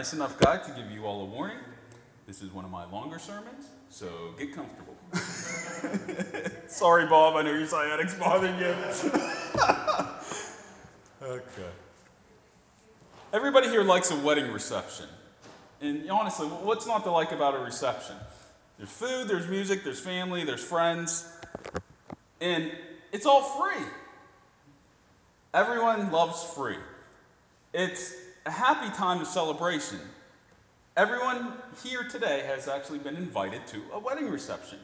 Nice enough guy to give you all a warning. This is one of my longer sermons, so get comfortable. Sorry, Bob, I know your sciatic's bothering you. okay. Everybody here likes a wedding reception. And honestly, what's not to like about a reception? There's food, there's music, there's family, there's friends, and it's all free. Everyone loves free. It's a happy time of celebration. Everyone here today has actually been invited to a wedding reception,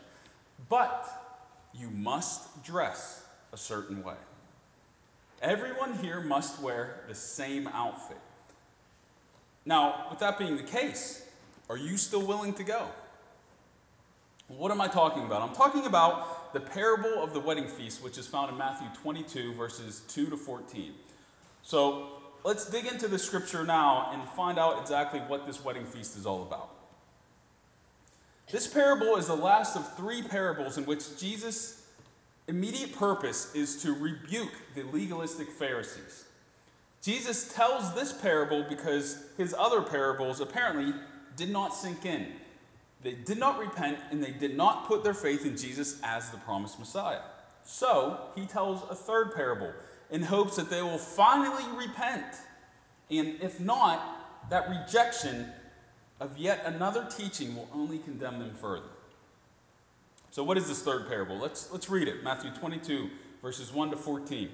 but you must dress a certain way. Everyone here must wear the same outfit. Now, with that being the case, are you still willing to go? What am I talking about? I'm talking about the parable of the wedding feast, which is found in Matthew 22, verses 2 to 14. So let's dig into the scripture now and find out exactly what this wedding feast is all about. This parable is the last of three parables in which Jesus' immediate purpose is to rebuke the legalistic Pharisees. Jesus tells this parable because his other parables apparently did not sink in. They did not repent and they did not put their faith in Jesus as the promised Messiah. So he tells a third parable in hopes that they will finally repent. And if not, that rejection of yet another teaching will only condemn them further. So, what is this third parable? Let's, let's read it Matthew 22, verses 1 to 14.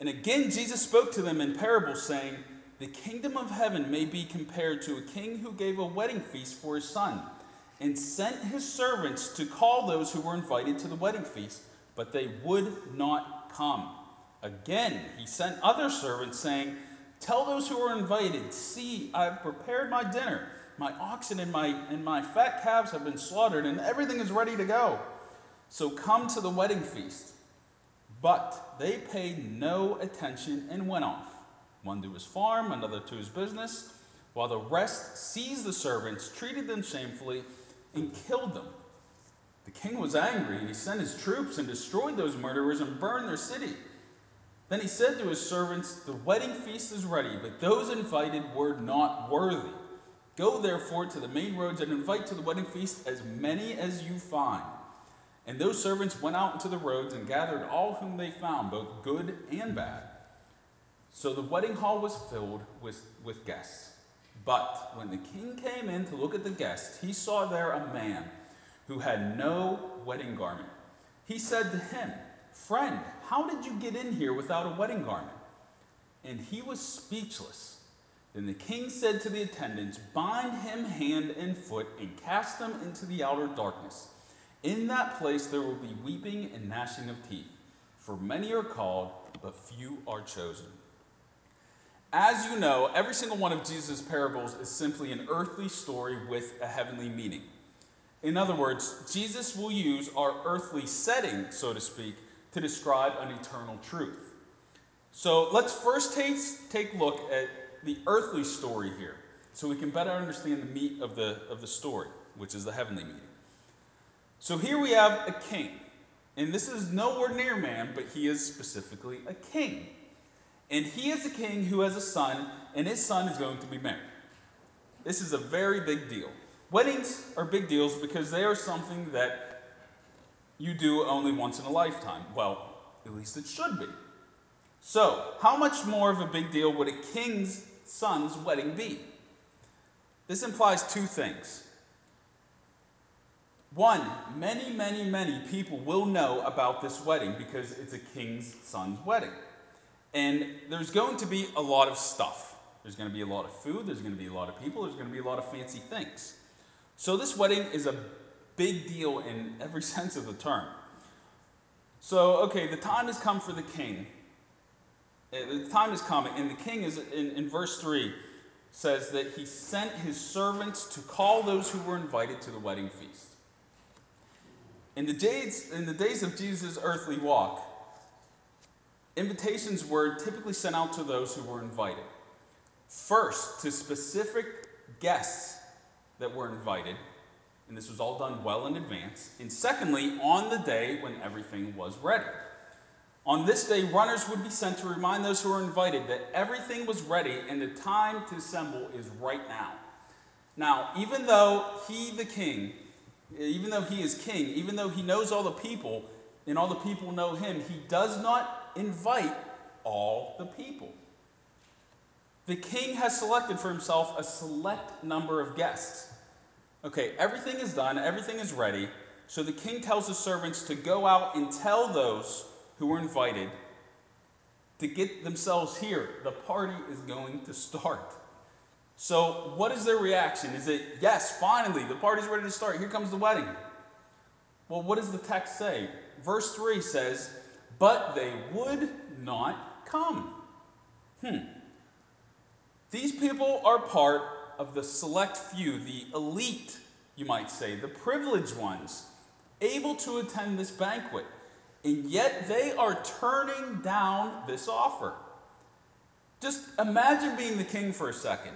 And again, Jesus spoke to them in parables, saying, The kingdom of heaven may be compared to a king who gave a wedding feast for his son, and sent his servants to call those who were invited to the wedding feast, but they would not come. Again, he sent other servants, saying, Tell those who are invited, See, I have prepared my dinner. My oxen and my, and my fat calves have been slaughtered, and everything is ready to go. So come to the wedding feast. But they paid no attention and went off, one to his farm, another to his business, while the rest seized the servants, treated them shamefully, and killed them. The king was angry, and he sent his troops and destroyed those murderers and burned their city. Then he said to his servants, The wedding feast is ready, but those invited were not worthy. Go therefore to the main roads and invite to the wedding feast as many as you find. And those servants went out into the roads and gathered all whom they found, both good and bad. So the wedding hall was filled with, with guests. But when the king came in to look at the guests, he saw there a man who had no wedding garment. He said to him, Friend, how did you get in here without a wedding garment? And he was speechless. Then the king said to the attendants, Bind him hand and foot and cast him into the outer darkness. In that place there will be weeping and gnashing of teeth, for many are called, but few are chosen. As you know, every single one of Jesus' parables is simply an earthly story with a heavenly meaning. In other words, Jesus will use our earthly setting, so to speak, to describe an eternal truth. So let's first take, take a look at the earthly story here so we can better understand the meat of the, of the story, which is the heavenly meaning. So here we have a king. And this is no ordinary man, but he is specifically a king. And he is a king who has a son, and his son is going to be married. This is a very big deal. Weddings are big deals because they are something that you do only once in a lifetime. Well, at least it should be. So, how much more of a big deal would a king's son's wedding be? This implies two things. One, many, many, many people will know about this wedding because it's a king's son's wedding. And there's going to be a lot of stuff. There's going to be a lot of food, there's going to be a lot of people, there's going to be a lot of fancy things. So, this wedding is a big deal in every sense of the term. So, okay, the time has come for the king. Uh, the time is coming, and the king is in, in verse 3 says that he sent his servants to call those who were invited to the wedding feast. In the days, in the days of Jesus' earthly walk, invitations were typically sent out to those who were invited. First, to specific guests that were invited, and this was all done well in advance. And secondly, on the day when everything was ready. On this day, runners would be sent to remind those who were invited that everything was ready and the time to assemble is right now. Now, even though he, the king, even though he is king, even though he knows all the people and all the people know him, he does not invite all the people. The king has selected for himself a select number of guests. Okay, everything is done, everything is ready. So the king tells his servants to go out and tell those who were invited to get themselves here. The party is going to start. So, what is their reaction? Is it, yes, finally, the party's ready to start. Here comes the wedding. Well, what does the text say? Verse 3 says, But they would not come. Hmm. These people are part of the select few, the elite, you might say, the privileged ones, able to attend this banquet. And yet they are turning down this offer. Just imagine being the king for a second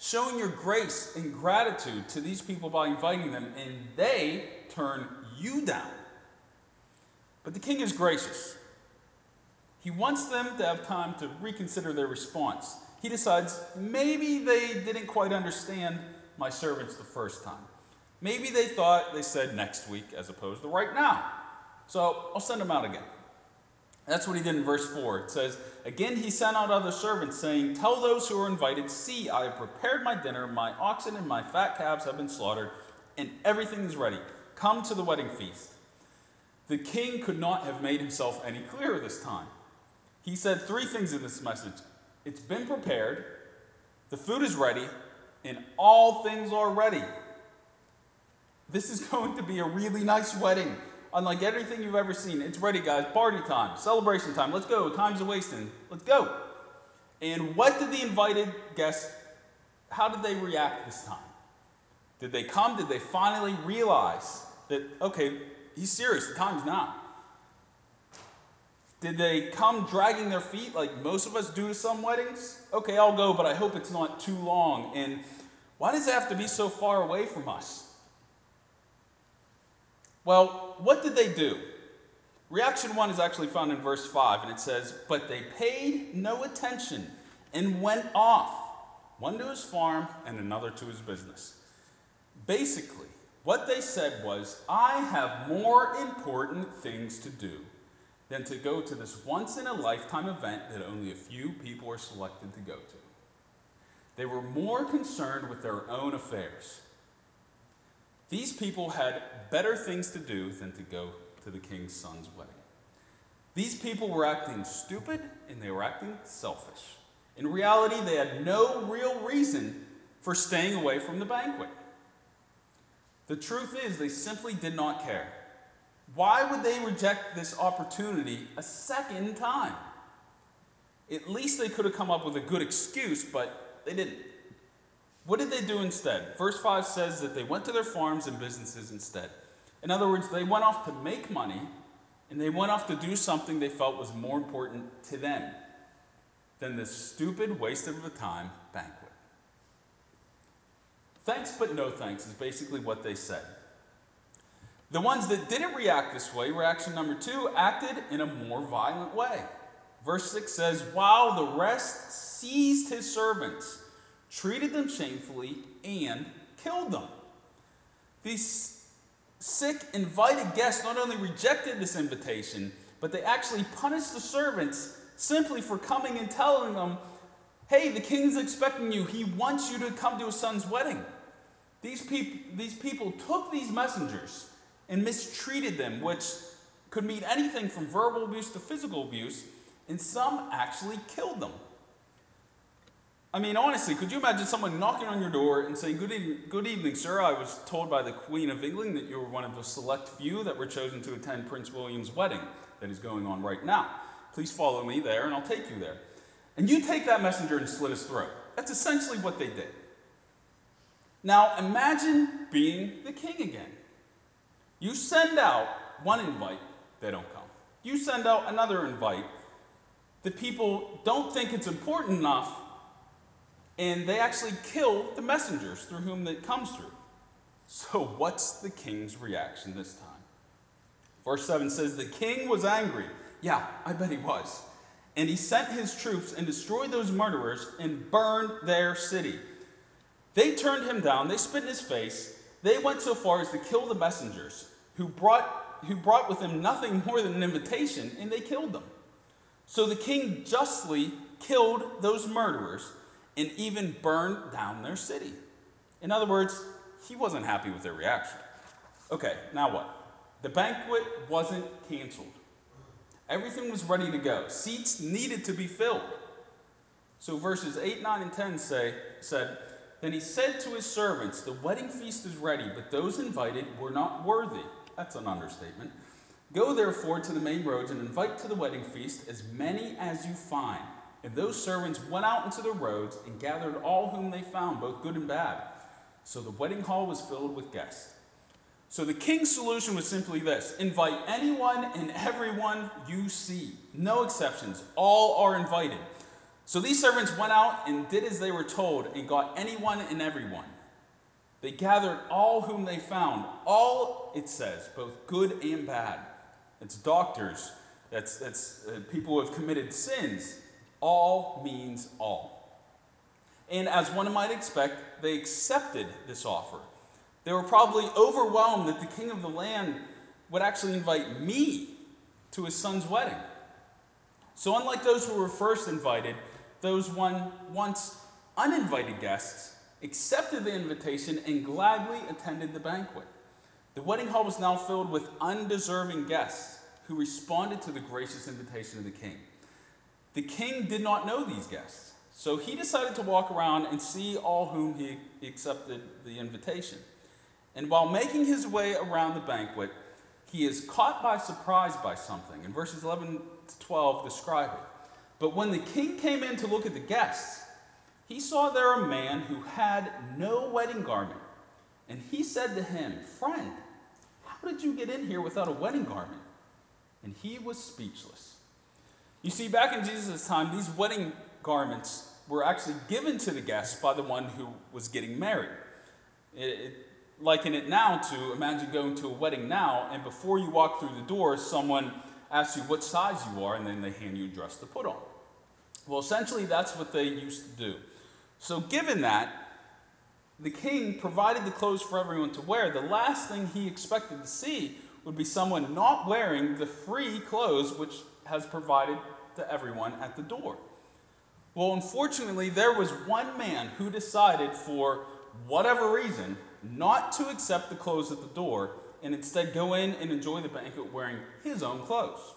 showing your grace and gratitude to these people by inviting them, and they turn you down. But the king is gracious. He wants them to have time to reconsider their response. He decides maybe they didn't quite understand my servants the first time. Maybe they thought they said next week as opposed to right now. So I'll send them out again. That's what he did in verse 4. It says, Again he sent out other servants, saying, Tell those who are invited, See, I have prepared my dinner, my oxen and my fat calves have been slaughtered, and everything is ready. Come to the wedding feast. The king could not have made himself any clearer this time. He said three things in this message It's been prepared, the food is ready, and all things are ready. This is going to be a really nice wedding unlike everything you've ever seen. It's ready, guys. Party time, celebration time. Let's go. Time's a wasting. Let's go. And what did the invited guests, how did they react this time? Did they come? Did they finally realize that, okay, he's serious, the time's now? Did they come dragging their feet like most of us do to some weddings? Okay, I'll go, but I hope it's not too long. And why does it have to be so far away from us? Well, what did they do? Reaction one is actually found in verse 5, and it says, But they paid no attention and went off, one to his farm and another to his business. Basically, what they said was, I have more important things to do than to go to this once in a lifetime event that only a few people are selected to go to. They were more concerned with their own affairs. These people had better things to do than to go to the king's son's wedding. These people were acting stupid and they were acting selfish. In reality, they had no real reason for staying away from the banquet. The truth is, they simply did not care. Why would they reject this opportunity a second time? At least they could have come up with a good excuse, but they didn't. What did they do instead? Verse 5 says that they went to their farms and businesses instead. In other words, they went off to make money and they went off to do something they felt was more important to them than this stupid waste of a time banquet. Thanks but no thanks is basically what they said. The ones that didn't react this way, reaction number two, acted in a more violent way. Verse 6 says, While the rest seized his servants treated them shamefully, and killed them. These sick invited guests not only rejected this invitation, but they actually punished the servants simply for coming and telling them, hey, the king's expecting you. He wants you to come to his son's wedding. These, peop- these people took these messengers and mistreated them, which could mean anything from verbal abuse to physical abuse, and some actually killed them. I mean, honestly, could you imagine someone knocking on your door and saying, Good, evening, good evening, sir. I was told by the Queen of England that you were one of the select few that were chosen to attend Prince William's wedding that is going on right now. Please follow me there and I'll take you there. And you take that messenger and slit his throat. That's essentially what they did. Now, imagine being the king again. You send out one invite, they don't come. You send out another invite. The people don't think it's important enough and they actually kill the messengers through whom it comes through. So, what's the king's reaction this time? Verse 7 says, The king was angry Yeah, I bet he was. And he sent his troops and destroyed those murderers and burned their city. They turned him down, they spit in his face, they went so far as to kill the messengers who brought, who brought with them nothing more than an invitation, and they killed them. So the king justly killed those murderers and even burned down their city. In other words, he wasn't happy with their reaction. Okay, now what? The banquet wasn't canceled. Everything was ready to go. Seats needed to be filled. So verses 8, 9, and 10 say, said, Then he said to his servants, The wedding feast is ready, but those invited were not worthy. That's an understatement. Go therefore to the main roads and invite to the wedding feast as many as you find. And those servants went out into the roads and gathered all whom they found, both good and bad. So the wedding hall was filled with guests. So the king's solution was simply this invite anyone and everyone you see. No exceptions. All are invited. So these servants went out and did as they were told and got anyone and everyone. They gathered all whom they found. All, it says, both good and bad. It's doctors, that's, that's uh, people who have committed sins. All means all. And as one might expect, they accepted this offer. They were probably overwhelmed that the king of the land would actually invite me to his son's wedding. So, unlike those who were first invited, those one once uninvited guests accepted the invitation and gladly attended the banquet. The wedding hall was now filled with undeserving guests who responded to the gracious invitation of the king. The king did not know these guests, so he decided to walk around and see all whom he accepted the invitation. And while making his way around the banquet, he is caught by surprise by something. And verses 11 to 12 describe it. But when the king came in to look at the guests, he saw there a man who had no wedding garment. And he said to him, Friend, how did you get in here without a wedding garment? And he was speechless. You see, back in Jesus' time, these wedding garments were actually given to the guests by the one who was getting married. It, it, liken it now to imagine going to a wedding now, and before you walk through the door, someone asks you what size you are, and then they hand you a dress to put on. Well, essentially, that's what they used to do. So, given that, the king provided the clothes for everyone to wear. The last thing he expected to see would be someone not wearing the free clothes which has provided to everyone at the door. Well, unfortunately, there was one man who decided, for whatever reason, not to accept the clothes at the door and instead go in and enjoy the banquet wearing his own clothes.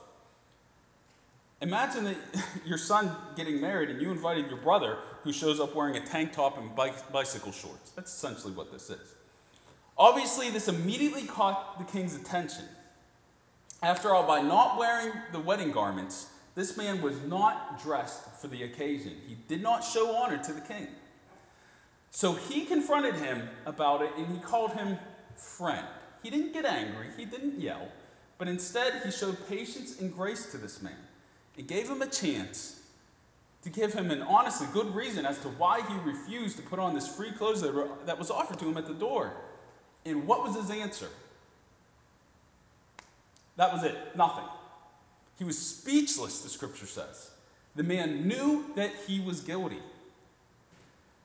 Imagine that your son getting married and you invited your brother who shows up wearing a tank top and bicycle shorts. That's essentially what this is. Obviously, this immediately caught the king's attention. After all, by not wearing the wedding garments, this man was not dressed for the occasion. He did not show honor to the king. So he confronted him about it and he called him friend. He didn't get angry, he didn't yell, but instead he showed patience and grace to this man. He gave him a chance to give him an honestly good reason as to why he refused to put on this free clothes that, that was offered to him at the door. And what was his answer? That was it, nothing. He was speechless, the scripture says. The man knew that he was guilty.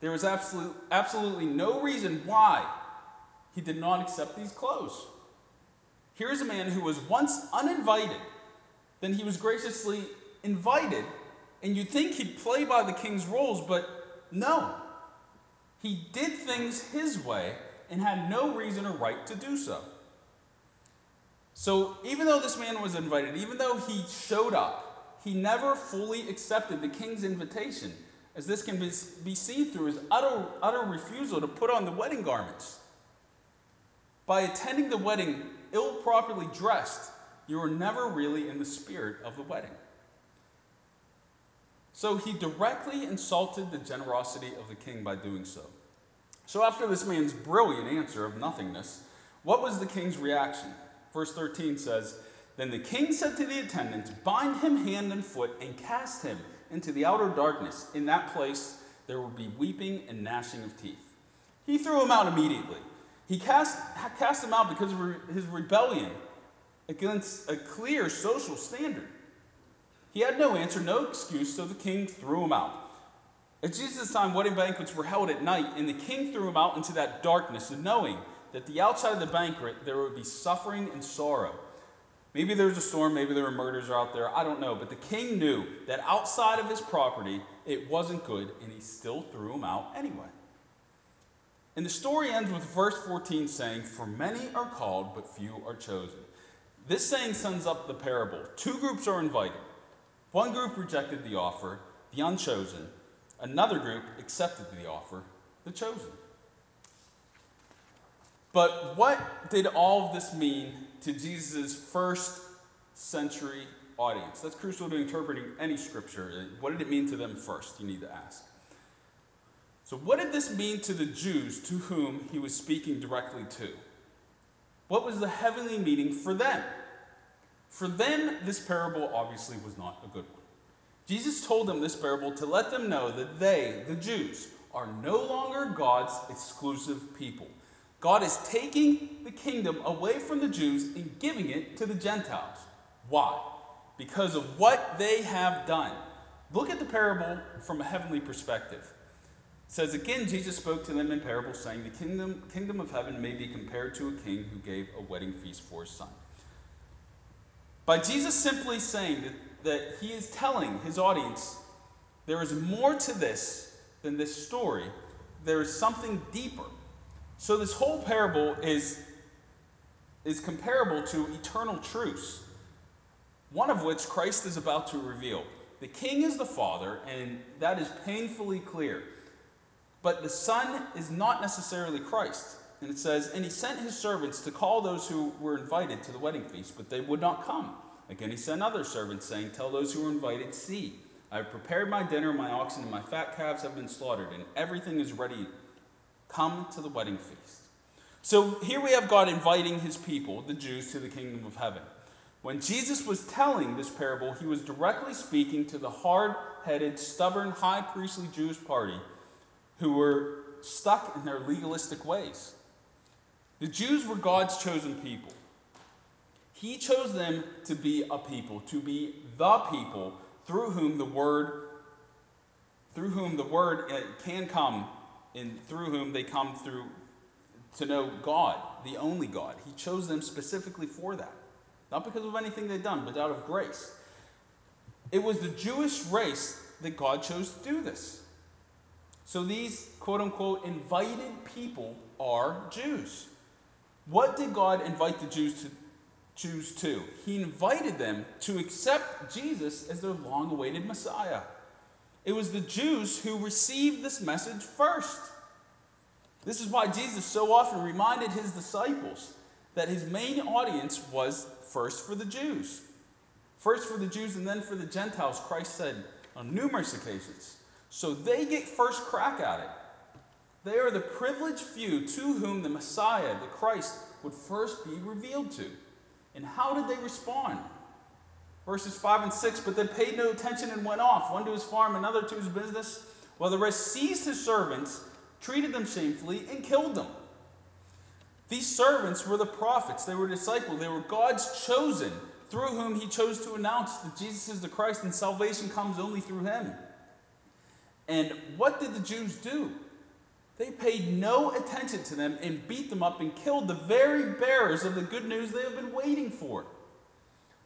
There was absolute, absolutely no reason why he did not accept these clothes. Here's a man who was once uninvited, then he was graciously invited, and you'd think he'd play by the king's rules, but no. He did things his way and had no reason or right to do so. So, even though this man was invited, even though he showed up, he never fully accepted the king's invitation as this can be, seen through his utter, utter refusal to put on the wedding garments. By attending the wedding ill properly dressed, you are never really in the spirit of the wedding. So he directly insulted the generosity of the king by doing so. So, after this man's brilliant answer of nothingness, what was the king's reaction? Verse 13 says, Then the king said to the attendants, Bind him hand and foot and cast him into the outer darkness. In that place there will be weeping and gnashing of teeth. He threw him out immediately. He cast, cast him out because of his rebellion against a clear social standard. He had no answer, no excuse, so the king threw him out. At Jesus' time, wedding banquets were held at night, and the king threw him out into that darkness, knowing that the outside of the banquet there would be suffering and sorrow. Maybe there was a storm, maybe there were murders out there, I don't know. But the king knew that outside of his property, it wasn't good, and he still threw him out anyway. And the story ends with verse 14 saying, For many are called, but few are chosen. This saying sums up the parable. Two groups are invited. One group rejected the offer, the unchosen. Another group accepted the offer, the chosen. But what did all of this mean to Jesus' first century audience? That's crucial to interpreting any scripture. What did it mean to them first? You need to ask. So, what did this mean to the Jews to whom he was speaking directly to? What was the heavenly meaning for them? For them, this parable obviously was not a good one. Jesus told them this parable to let them know that they, the Jews, are no longer God's exclusive people. God is taking the kingdom away from the Jews and giving it to the Gentiles. Why? Because of what they have done. Look at the parable from a heavenly perspective. It says again, Jesus spoke to them in parables, saying, The kingdom, kingdom of heaven may be compared to a king who gave a wedding feast for his son. By Jesus simply saying that, that he is telling his audience, there is more to this than this story, there is something deeper. So this whole parable is, is comparable to eternal truths, one of which Christ is about to reveal. The king is the father, and that is painfully clear. But the son is not necessarily Christ. And it says, And he sent his servants to call those who were invited to the wedding feast, but they would not come. Again, he sent other servants, saying, Tell those who were invited, See, I have prepared my dinner, my oxen and my fat calves have been slaughtered, and everything is ready Come to the wedding feast. So here we have God inviting his people, the Jews, to the kingdom of heaven. When Jesus was telling this parable, he was directly speaking to the hard headed, stubborn, high priestly Jewish party who were stuck in their legalistic ways. The Jews were God's chosen people. He chose them to be a people, to be the people through whom the word through whom the word uh, can come and through whom they come through to know God, the only God. He chose them specifically for that. Not because of anything they'd done, but out of grace. It was the Jewish race that God chose to do this. So these quote unquote invited people are Jews. What did God invite the Jews to choose to? He invited them to accept Jesus as their long awaited Messiah. It was the Jews who received this message first. This is why Jesus so often reminded his disciples that his main audience was first for the Jews. First for the Jews and then for the Gentiles, Christ said on numerous occasions. So they get first crack at it. They are the privileged few to whom the Messiah, the Christ, would first be revealed to. And how did they respond? Verses 5 and 6 But they paid no attention and went off, one to his farm, another to his business, while the rest seized his servants, treated them shamefully, and killed them. These servants were the prophets, they were disciples, they were God's chosen, through whom he chose to announce that Jesus is the Christ and salvation comes only through him. And what did the Jews do? They paid no attention to them and beat them up and killed the very bearers of the good news they have been waiting for.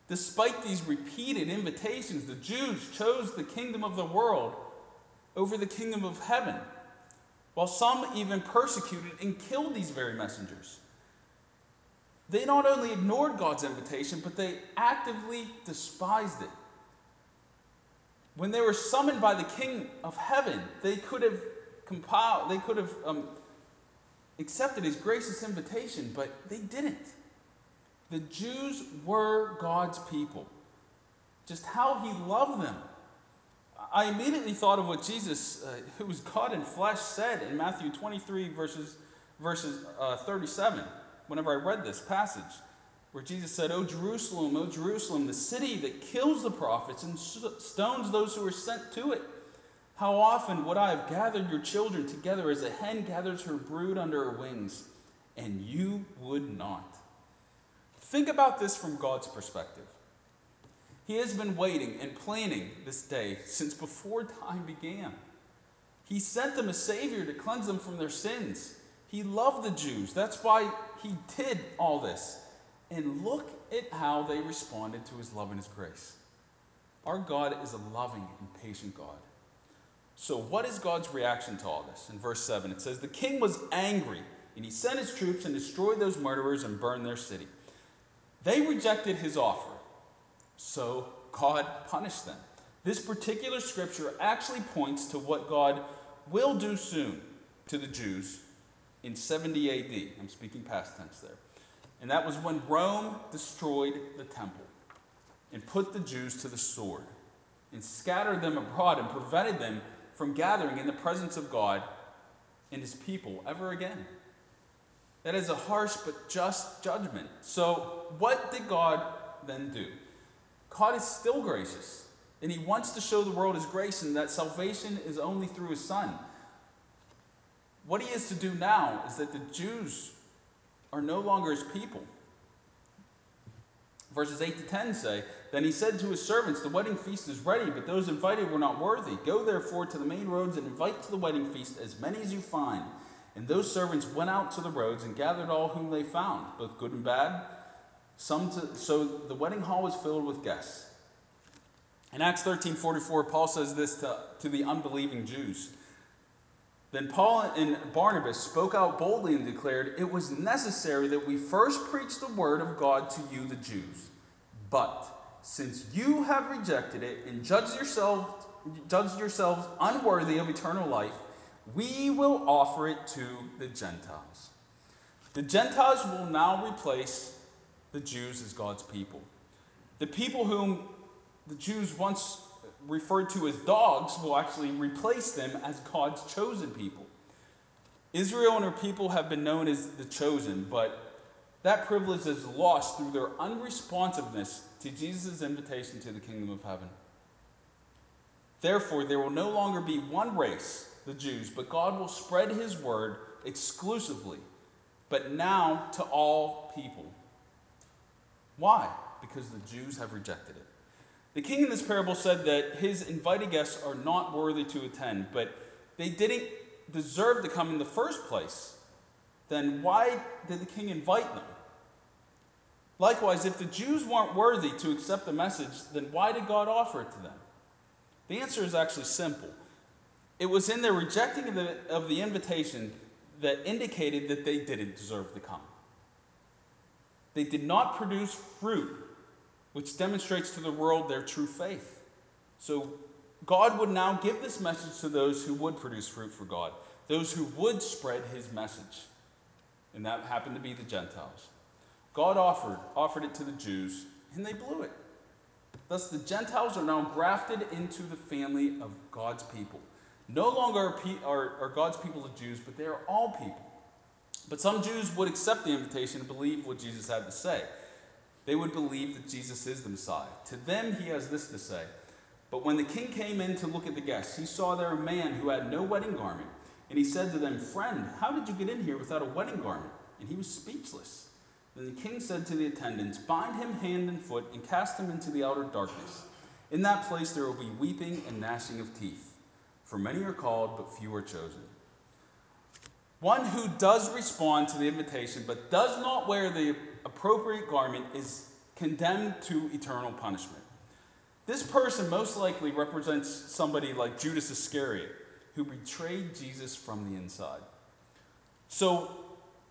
Despite these repeated invitations, the Jews chose the kingdom of the world over the kingdom of heaven, while some even persecuted and killed these very messengers. They not only ignored God's invitation, but they actively despised it. When they were summoned by the King of Heaven, they could have compiled, they could have um, accepted his gracious invitation, but they didn't. The Jews were God's people. Just how he loved them. I immediately thought of what Jesus, uh, who was God in flesh, said in Matthew 23, verses, verses uh, 37, whenever I read this passage, where Jesus said, O Jerusalem, O Jerusalem, the city that kills the prophets and stones those who are sent to it. How often would I have gathered your children together as a hen gathers her brood under her wings, and you would not. Think about this from God's perspective. He has been waiting and planning this day since before time began. He sent them a Savior to cleanse them from their sins. He loved the Jews. That's why he did all this. And look at how they responded to his love and his grace. Our God is a loving and patient God. So, what is God's reaction to all this? In verse 7, it says, The king was angry, and he sent his troops and destroyed those murderers and burned their city. They rejected his offer, so God punished them. This particular scripture actually points to what God will do soon to the Jews in 70 AD. I'm speaking past tense there. And that was when Rome destroyed the temple and put the Jews to the sword and scattered them abroad and prevented them from gathering in the presence of God and his people ever again. That is a harsh but just judgment. So, what did God then do? God is still gracious, and he wants to show the world his grace and that salvation is only through his Son. What he is to do now is that the Jews are no longer his people. Verses 8 to 10 say, Then he said to his servants, The wedding feast is ready, but those invited were not worthy. Go therefore to the main roads and invite to the wedding feast as many as you find. And those servants went out to the roads and gathered all whom they found, both good and bad. Some to, so the wedding hall was filled with guests. In Acts 13 44, Paul says this to, to the unbelieving Jews. Then Paul and Barnabas spoke out boldly and declared, It was necessary that we first preach the word of God to you, the Jews. But since you have rejected it and judged yourselves, judged yourselves unworthy of eternal life, we will offer it to the Gentiles. The Gentiles will now replace the Jews as God's people. The people whom the Jews once referred to as dogs will actually replace them as God's chosen people. Israel and her people have been known as the chosen, but that privilege is lost through their unresponsiveness to Jesus' invitation to the kingdom of heaven. Therefore, there will no longer be one race, the Jews, but God will spread his word exclusively, but now to all people. Why? Because the Jews have rejected it. The king in this parable said that his invited guests are not worthy to attend, but they didn't deserve to come in the first place. Then why did the king invite them? Likewise, if the Jews weren't worthy to accept the message, then why did God offer it to them? The answer is actually simple. It was in their rejecting of the, of the invitation that indicated that they didn't deserve to come. They did not produce fruit which demonstrates to the world their true faith. So God would now give this message to those who would produce fruit for God, those who would spread his message. And that happened to be the Gentiles. God offered, offered it to the Jews, and they blew it. Thus, the Gentiles are now grafted into the family of God's people. No longer are, are God's people the Jews, but they are all people. But some Jews would accept the invitation and believe what Jesus had to say they would believe that Jesus is the Messiah. To them, he has this to say But when the king came in to look at the guests, he saw there a man who had no wedding garment. And he said to them, Friend, how did you get in here without a wedding garment? And he was speechless. Then the king said to the attendants, Bind him hand and foot and cast him into the outer darkness. In that place there will be weeping and gnashing of teeth, for many are called, but few are chosen. One who does respond to the invitation, but does not wear the appropriate garment is condemned to eternal punishment. This person most likely represents somebody like Judas Iscariot, who betrayed Jesus from the inside. So,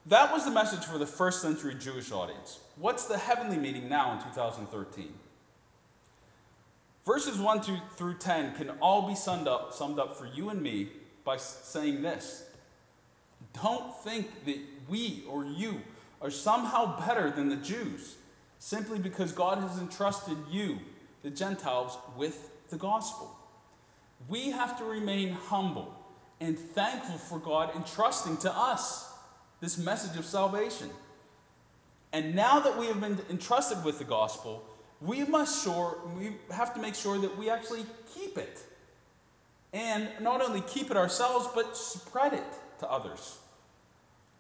that was the message for the first century Jewish audience. What's the heavenly meaning now in 2013? Verses 1 through 10 can all be summed up, summed up for you and me by saying this Don't think that we or you are somehow better than the Jews simply because God has entrusted you, the Gentiles, with the gospel. We have to remain humble and thankful for God entrusting to us this message of salvation. And now that we have been entrusted with the gospel, we must sure we have to make sure that we actually keep it. And not only keep it ourselves, but spread it to others.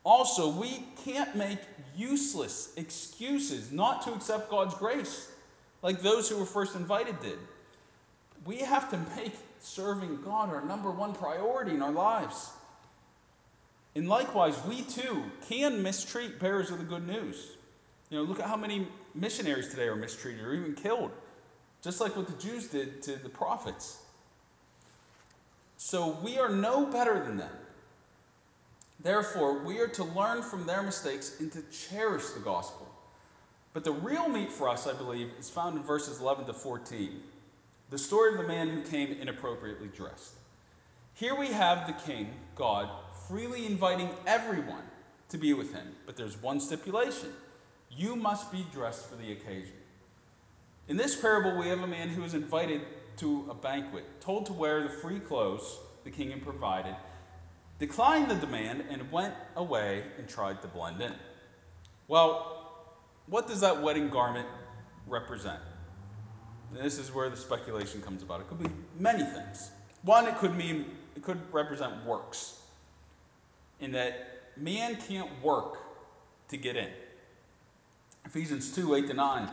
Also, we can't make useless excuses not to accept God's grace. like those who were first invited did. We have to make serving God our number one priority in our lives. And likewise, we too can mistreat bearers of the good news. You know, look at how many missionaries today are mistreated or even killed, just like what the Jews did to the prophets. So we are no better than them. Therefore, we are to learn from their mistakes and to cherish the gospel. But the real meat for us, I believe, is found in verses 11 to 14. The story of the man who came inappropriately dressed. Here we have the king, God, freely inviting everyone to be with him. But there's one stipulation you must be dressed for the occasion. In this parable, we have a man who is invited to a banquet, told to wear the free clothes the king had provided, declined the demand, and went away and tried to blend in. Well, what does that wedding garment represent? And this is where the speculation comes about. It could be many things. One, it could mean it could represent works, in that man can't work to get in. Ephesians 2 8 to 9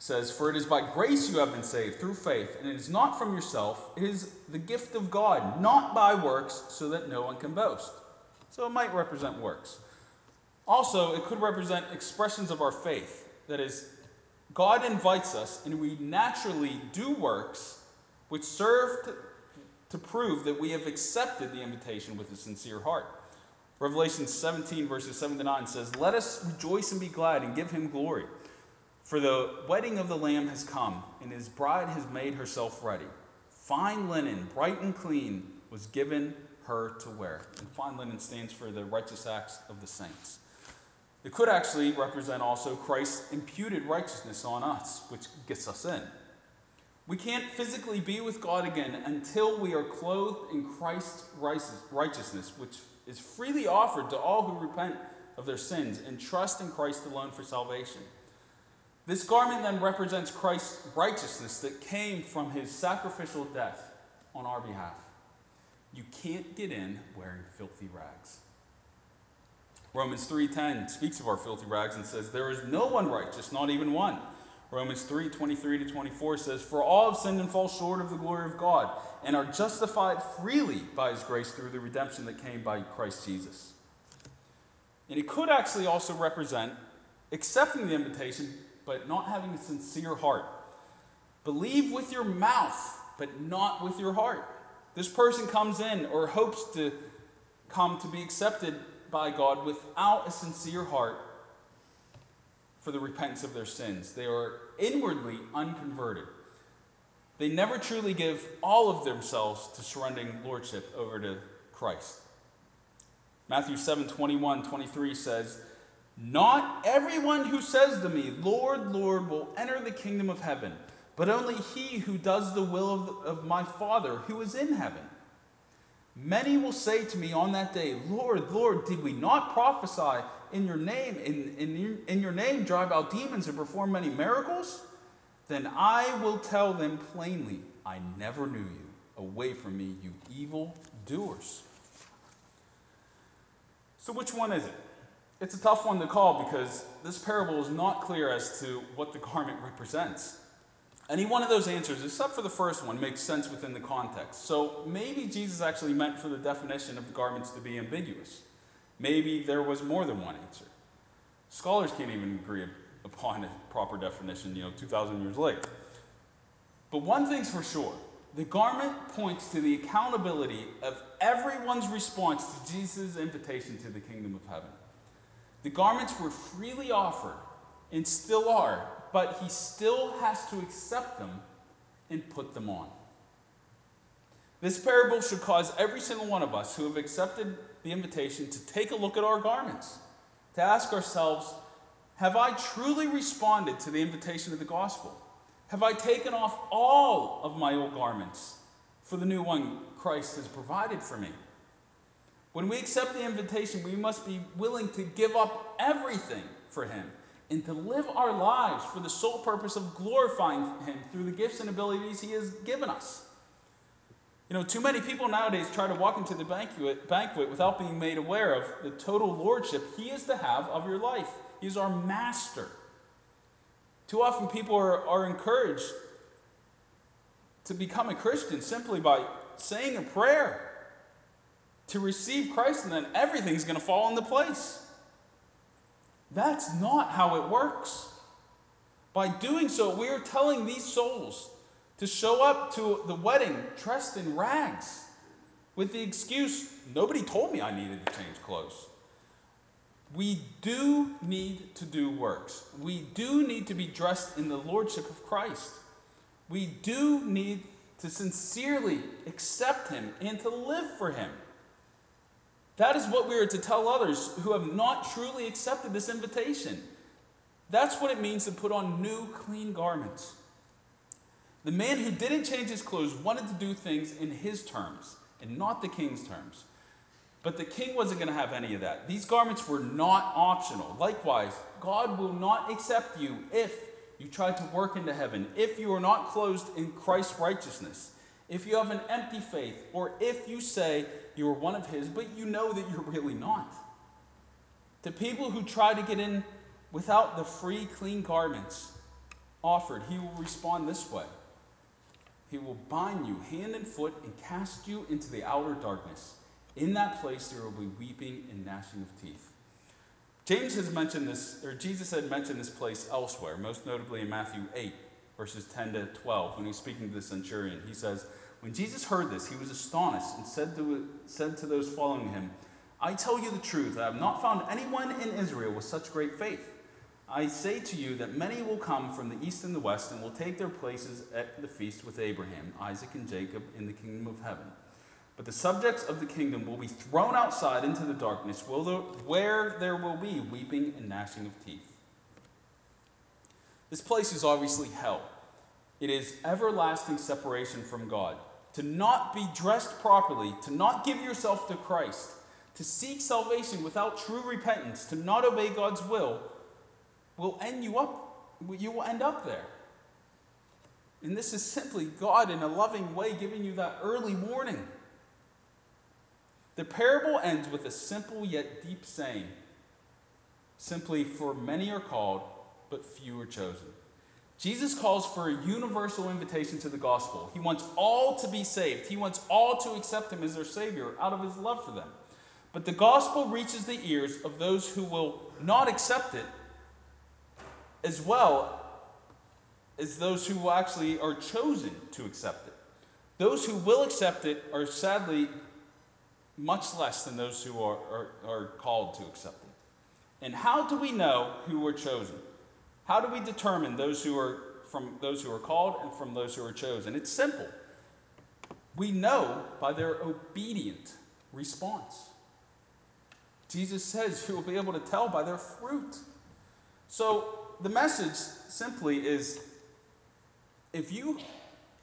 says, For it is by grace you have been saved through faith, and it is not from yourself, it is the gift of God, not by works, so that no one can boast. So it might represent works. Also, it could represent expressions of our faith. That is, God invites us, and we naturally do works which serve to, to prove that we have accepted the invitation with a sincere heart. Revelation 17, verses 7 to 9 says, Let us rejoice and be glad and give him glory. For the wedding of the Lamb has come, and his bride has made herself ready. Fine linen, bright and clean, was given her to wear. And fine linen stands for the righteous acts of the saints. It could actually represent also Christ's imputed righteousness on us, which gets us in. We can't physically be with God again until we are clothed in Christ's righteousness, which is freely offered to all who repent of their sins and trust in Christ alone for salvation. This garment then represents Christ's righteousness that came from his sacrificial death on our behalf. You can't get in wearing filthy rags. Romans 3:10 speaks of our filthy rags and says there is no one righteous, not even one. Romans 3:23 to 24 says for all have sinned and fall short of the glory of God and are justified freely by his grace through the redemption that came by Christ Jesus. And it could actually also represent accepting the invitation but not having a sincere heart. Believe with your mouth but not with your heart. This person comes in or hopes to come to be accepted by God without a sincere heart for the repentance of their sins. They are inwardly unconverted. They never truly give all of themselves to surrendering lordship over to Christ. Matthew 7 21, 23 says, Not everyone who says to me, Lord, Lord, will enter the kingdom of heaven, but only he who does the will of, of my Father who is in heaven. Many will say to me on that day, Lord, Lord, did we not prophesy in your name, in, in, in your name drive out demons and perform many miracles? Then I will tell them plainly, I never knew you. Away from me, you evil doers. So, which one is it? It's a tough one to call because this parable is not clear as to what the garment represents. Any one of those answers, except for the first one, makes sense within the context. So maybe Jesus actually meant for the definition of the garments to be ambiguous. Maybe there was more than one answer. Scholars can't even agree upon a proper definition, you know, 2,000 years later. But one thing's for sure the garment points to the accountability of everyone's response to Jesus' invitation to the kingdom of heaven. The garments were freely offered and still are but he still has to accept them and put them on. This parable should cause every single one of us who have accepted the invitation to take a look at our garments, to ask ourselves, have I truly responded to the invitation of the gospel? Have I taken off all of my old garments for the new one Christ has provided for me? When we accept the invitation, we must be willing to give up everything for Him and to live our lives for the sole purpose of glorifying Him through the gifts and abilities He has given us. You know, too many people nowadays try to walk into the banquet, banquet without being made aware of the total lordship He is to have of your life. He is our master. Too often people are, are encouraged to become a Christian simply by saying a prayer to receive Christ, and then everything's going to fall into place. That's not how it works. By doing so, we are telling these souls to show up to the wedding dressed in rags with the excuse nobody told me I needed to change clothes. We do need to do works. We do need to be dressed in the lordship of Christ. We do need to sincerely accept Him and to live for Him. That is what we are to tell others who have not truly accepted this invitation. That's what it means to put on new, clean garments. The man who didn't change his clothes wanted to do things in his terms and not the king's terms. But the king wasn't going to have any of that. These garments were not optional. Likewise, God will not accept you if you try to work into heaven, if you are not clothed in Christ's righteousness, if you have an empty faith, or if you say you are one of his, but you know that you're really not. To people who try to get in without the free, clean garments offered, he will respond this way He will bind you hand and foot and cast you into the outer darkness. In that place there will be weeping and gnashing of teeth. James has mentioned this, or Jesus had mentioned this place elsewhere, most notably in Matthew 8, verses 10 to 12, when he's speaking to the centurion. He says, When Jesus heard this, he was astonished and said to, said to those following him, I tell you the truth, I have not found anyone in Israel with such great faith. I say to you that many will come from the east and the west and will take their places at the feast with Abraham, Isaac, and Jacob in the kingdom of heaven. But the subjects of the kingdom will be thrown outside into the darkness, where there will be weeping and gnashing of teeth. This place is obviously hell. It is everlasting separation from God. To not be dressed properly, to not give yourself to Christ, to seek salvation without true repentance, to not obey God's will, will end you up, you will end up there. And this is simply God in a loving way giving you that early warning. The parable ends with a simple yet deep saying simply, for many are called, but few are chosen. Jesus calls for a universal invitation to the gospel. He wants all to be saved, He wants all to accept Him as their Savior out of His love for them. But the gospel reaches the ears of those who will not accept it as well as those who actually are chosen to accept it. Those who will accept it are sadly much less than those who are, are, are called to accept it. And how do we know who were chosen? How do we determine those who are from those who are called and from those who are chosen? It's simple. We know by their obedient response. Jesus says you will be able to tell by their fruit. So the message simply is if you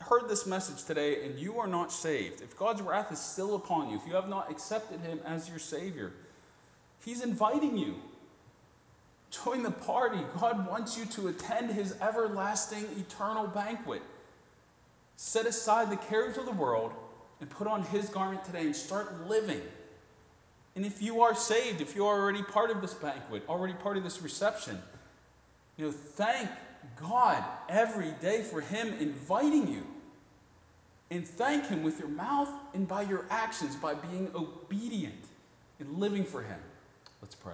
heard this message today and you are not saved, if God's wrath is still upon you, if you have not accepted Him as your Savior, He's inviting you. Join the party. God wants you to attend His everlasting, eternal banquet. Set aside the cares of the world and put on His garment today and start living. And if you are saved, if you are already part of this banquet, already part of this reception, you know, thank God every day for Him inviting you. And thank Him with your mouth and by your actions, by being obedient and living for Him. Let's pray.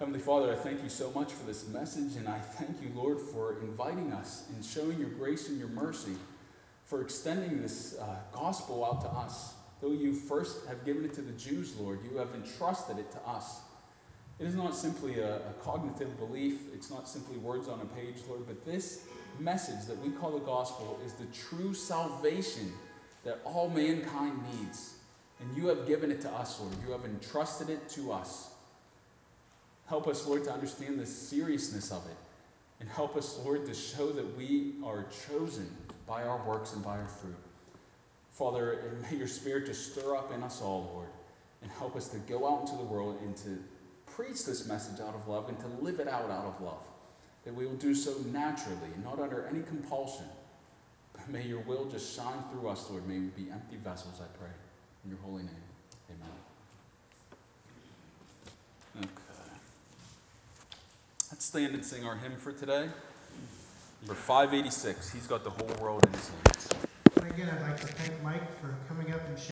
Heavenly Father, I thank you so much for this message, and I thank you, Lord, for inviting us and showing your grace and your mercy, for extending this uh, gospel out to us. Though you first have given it to the Jews, Lord, you have entrusted it to us. It is not simply a, a, cognitive belief, it's not simply words on a page, Lord, but this message that we call the gospel is the true salvation that all mankind needs. And you have given it to us, Lord. You have entrusted it to us. Help us, Lord, to understand the seriousness of it. And help us, Lord, to show that we are chosen by our works and by our fruit. Father, may your Spirit just stir up in us all, Lord, and help us to go out into the world and to preach this message out of love and to live it out out of love. That we will do so naturally, not under any compulsion. But may your will just shine through us, Lord. May we be empty vessels, I pray. In your holy name. Amen. Okay. Let's stand and sing our hymn for today. Number 586, He's Got the Whole World in His Hands. And again, I'd like to thank Mike for coming up and sharing